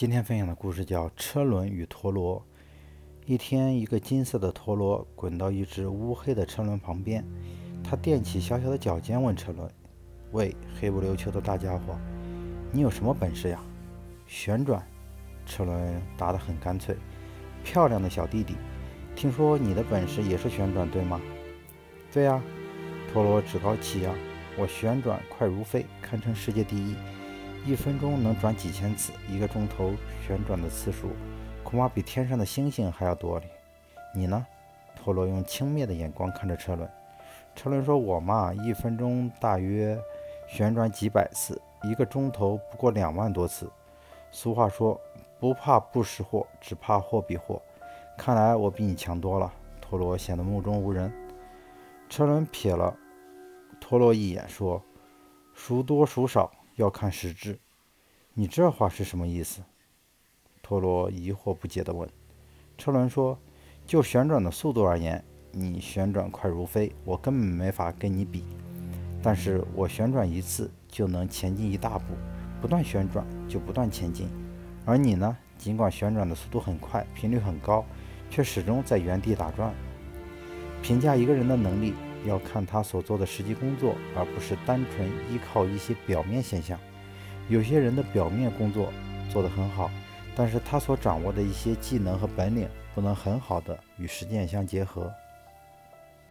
今天分享的故事叫《车轮与陀螺》。一天，一个金色的陀螺滚到一只乌黑的车轮旁边，他踮起小小的脚尖，问车轮：“喂，黑不溜秋的大家伙，你有什么本事呀？”“旋转。”车轮答得很干脆。“漂亮的小弟弟，听说你的本事也是旋转，对吗？”“对呀。”陀螺趾高气扬：“我旋转快如飞，堪称世界第一。”一分钟能转几千次，一个钟头旋转的次数恐怕比天上的星星还要多哩。你呢？陀螺用轻蔑的眼光看着车轮。车轮说：“我嘛，一分钟大约旋转几百次，一个钟头不过两万多次。俗话说，不怕不识货，只怕货比货。看来我比你强多了。”陀螺显得目中无人。车轮瞥了陀螺一眼，说：“孰多孰少？”要看实质，你这话是什么意思？陀螺疑惑不解地问。车轮说：“就旋转的速度而言，你旋转快如飞，我根本没法跟你比。但是我旋转一次就能前进一大步，不断旋转就不断前进。而你呢？尽管旋转的速度很快，频率很高，却始终在原地打转。评价一个人的能力。”要看他所做的实际工作，而不是单纯依靠一些表面现象。有些人的表面工作做得很好，但是他所掌握的一些技能和本领不能很好的与实践相结合。